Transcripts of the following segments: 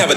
When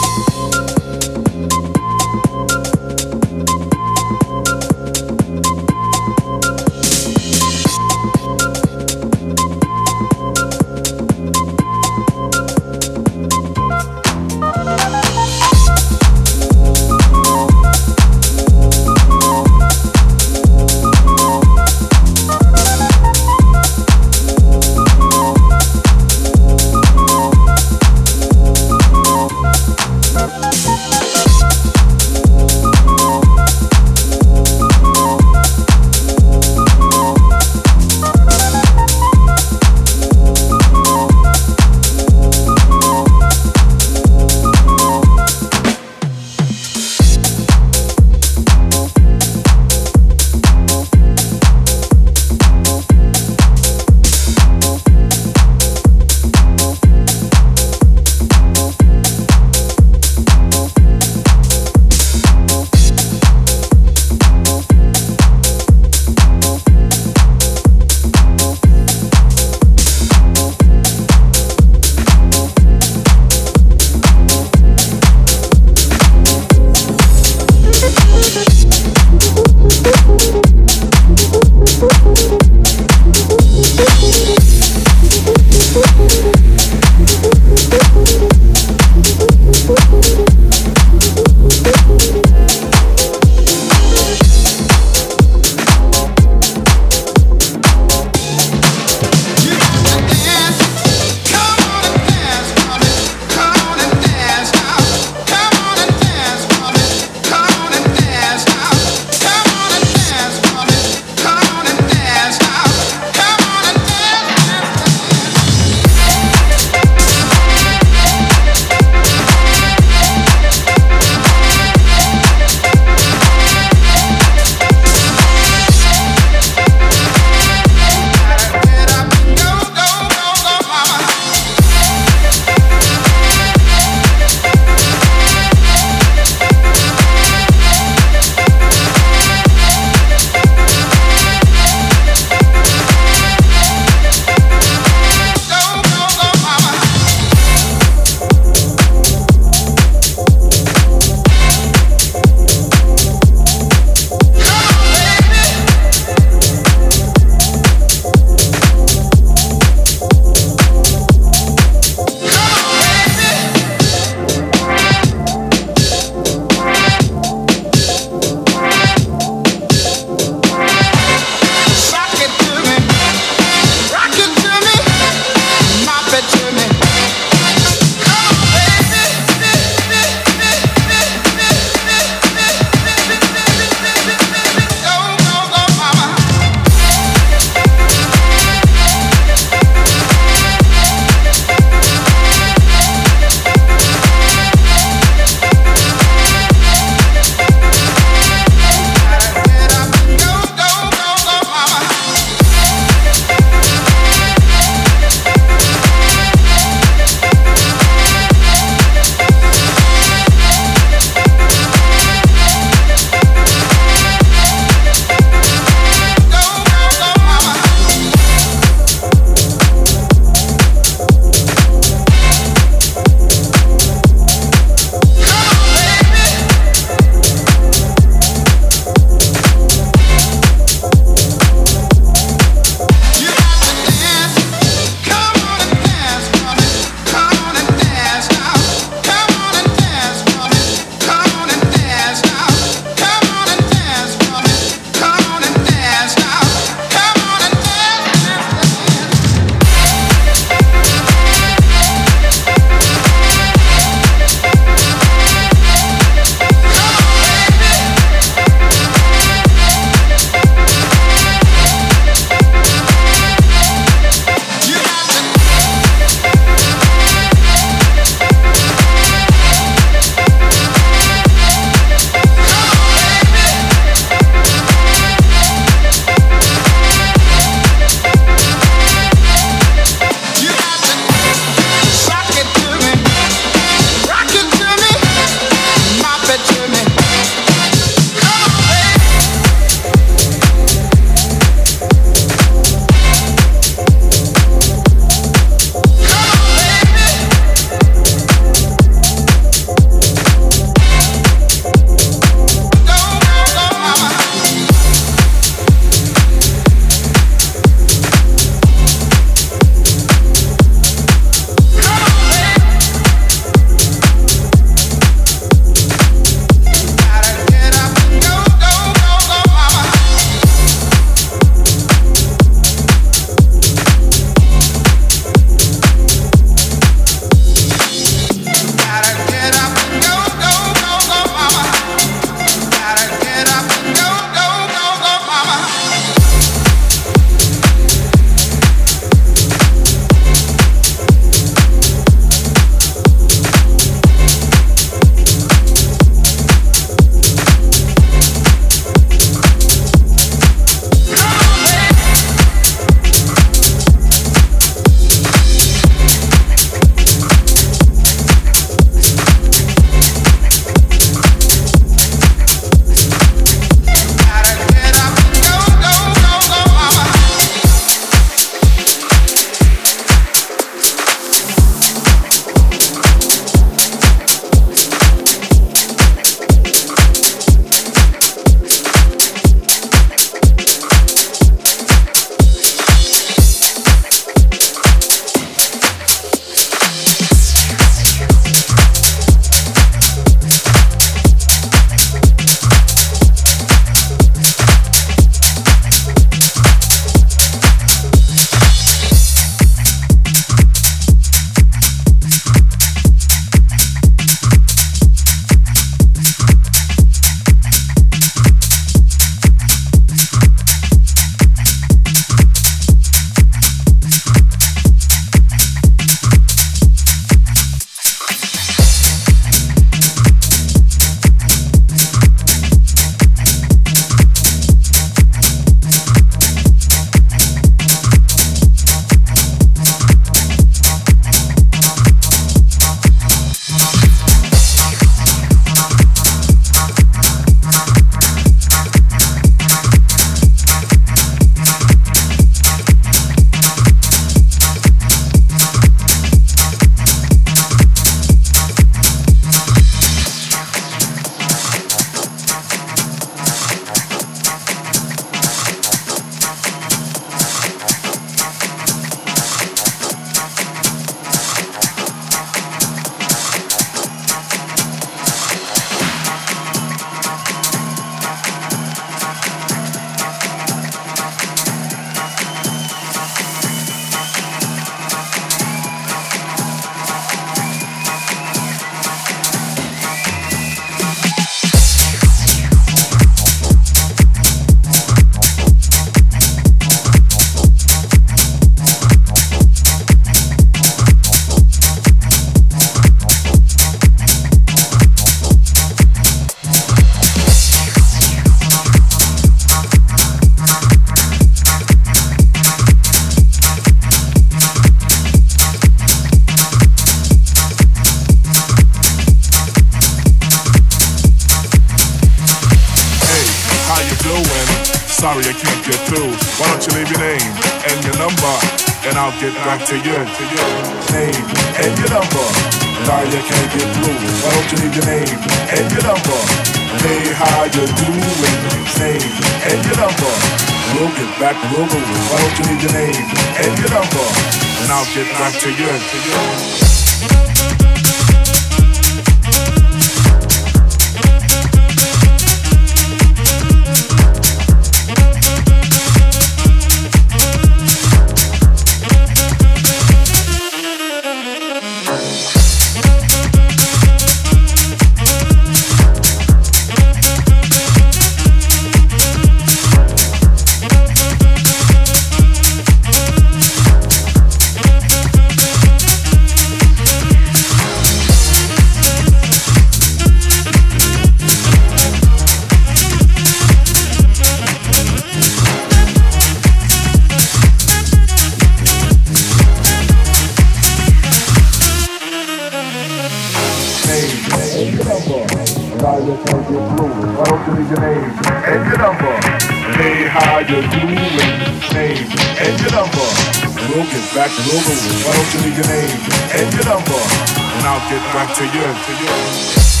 To you.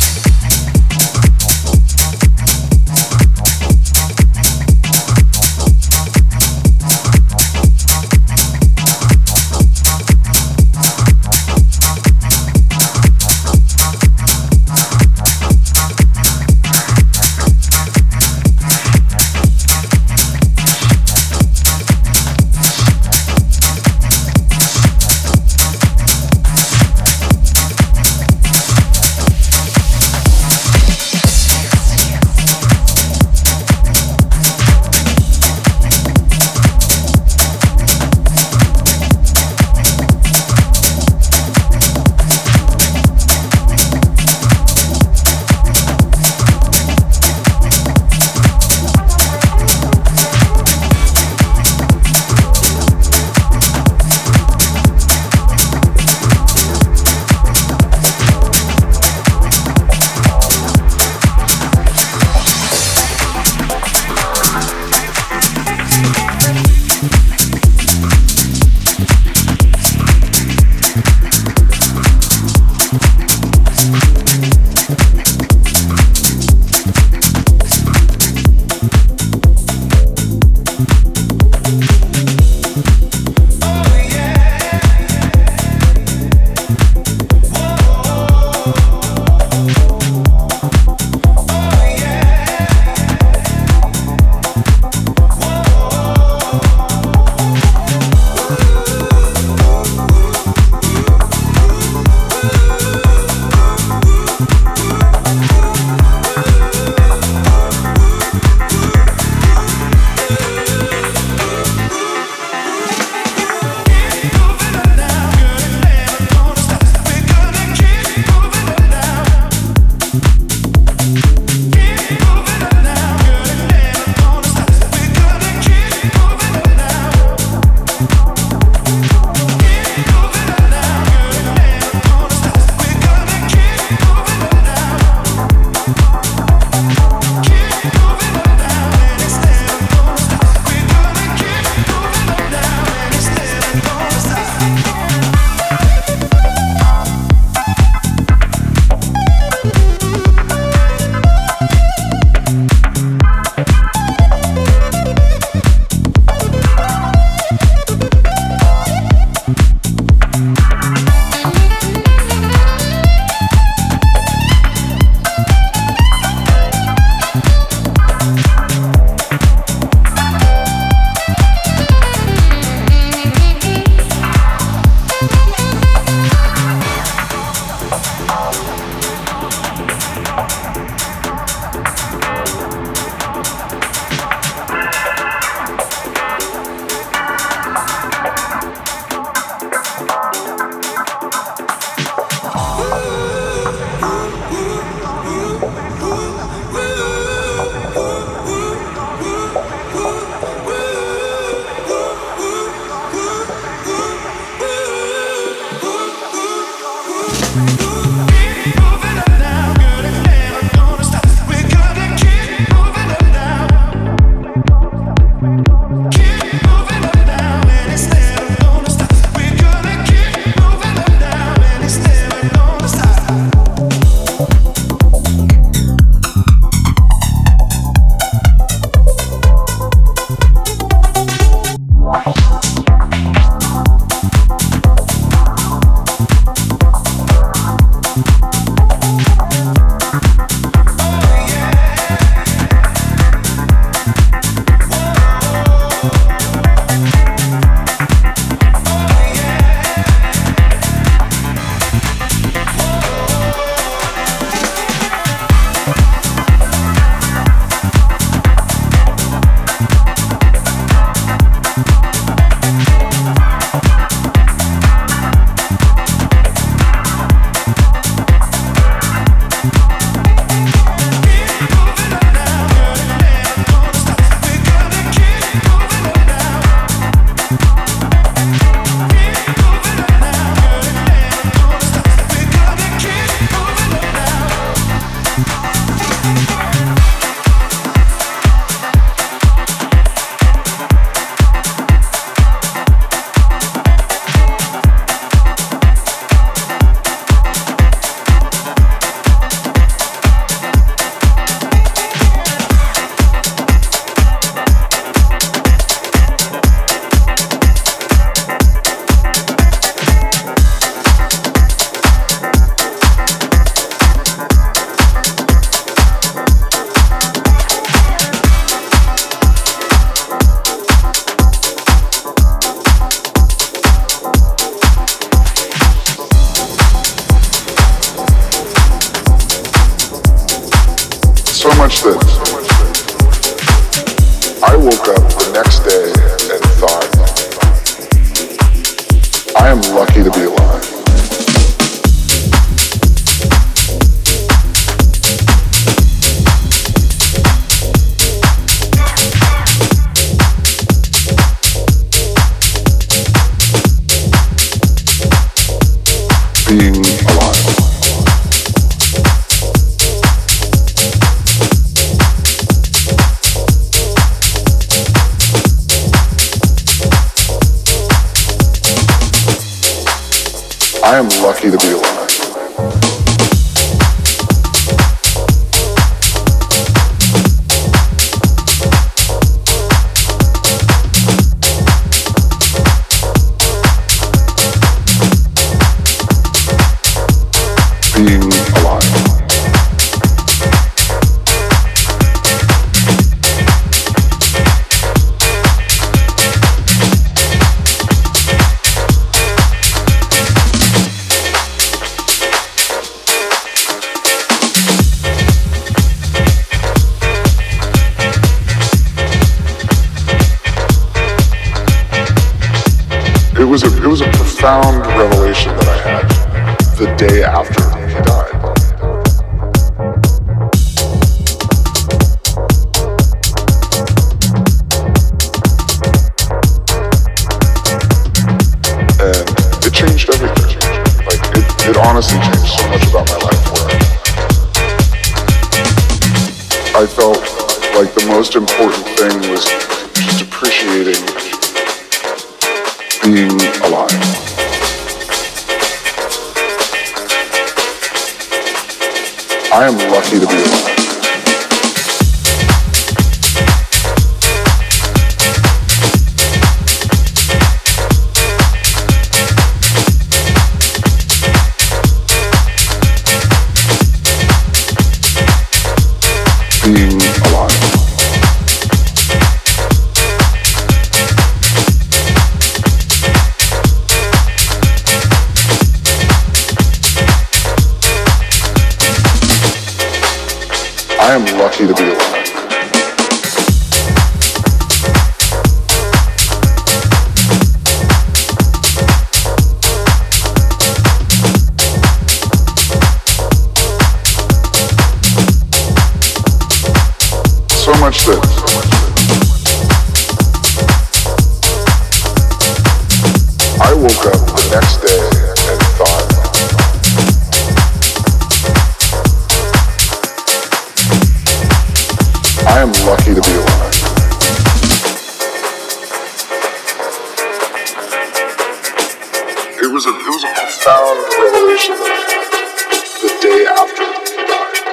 It was a it was a profound revelation the day after he died,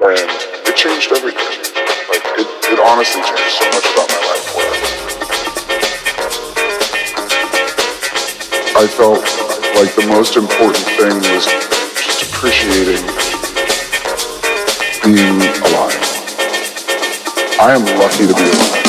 and it changed everything. Like it, it honestly changed so much about my life. Where I felt like the most important thing was just appreciating being alive. I am lucky to be alive.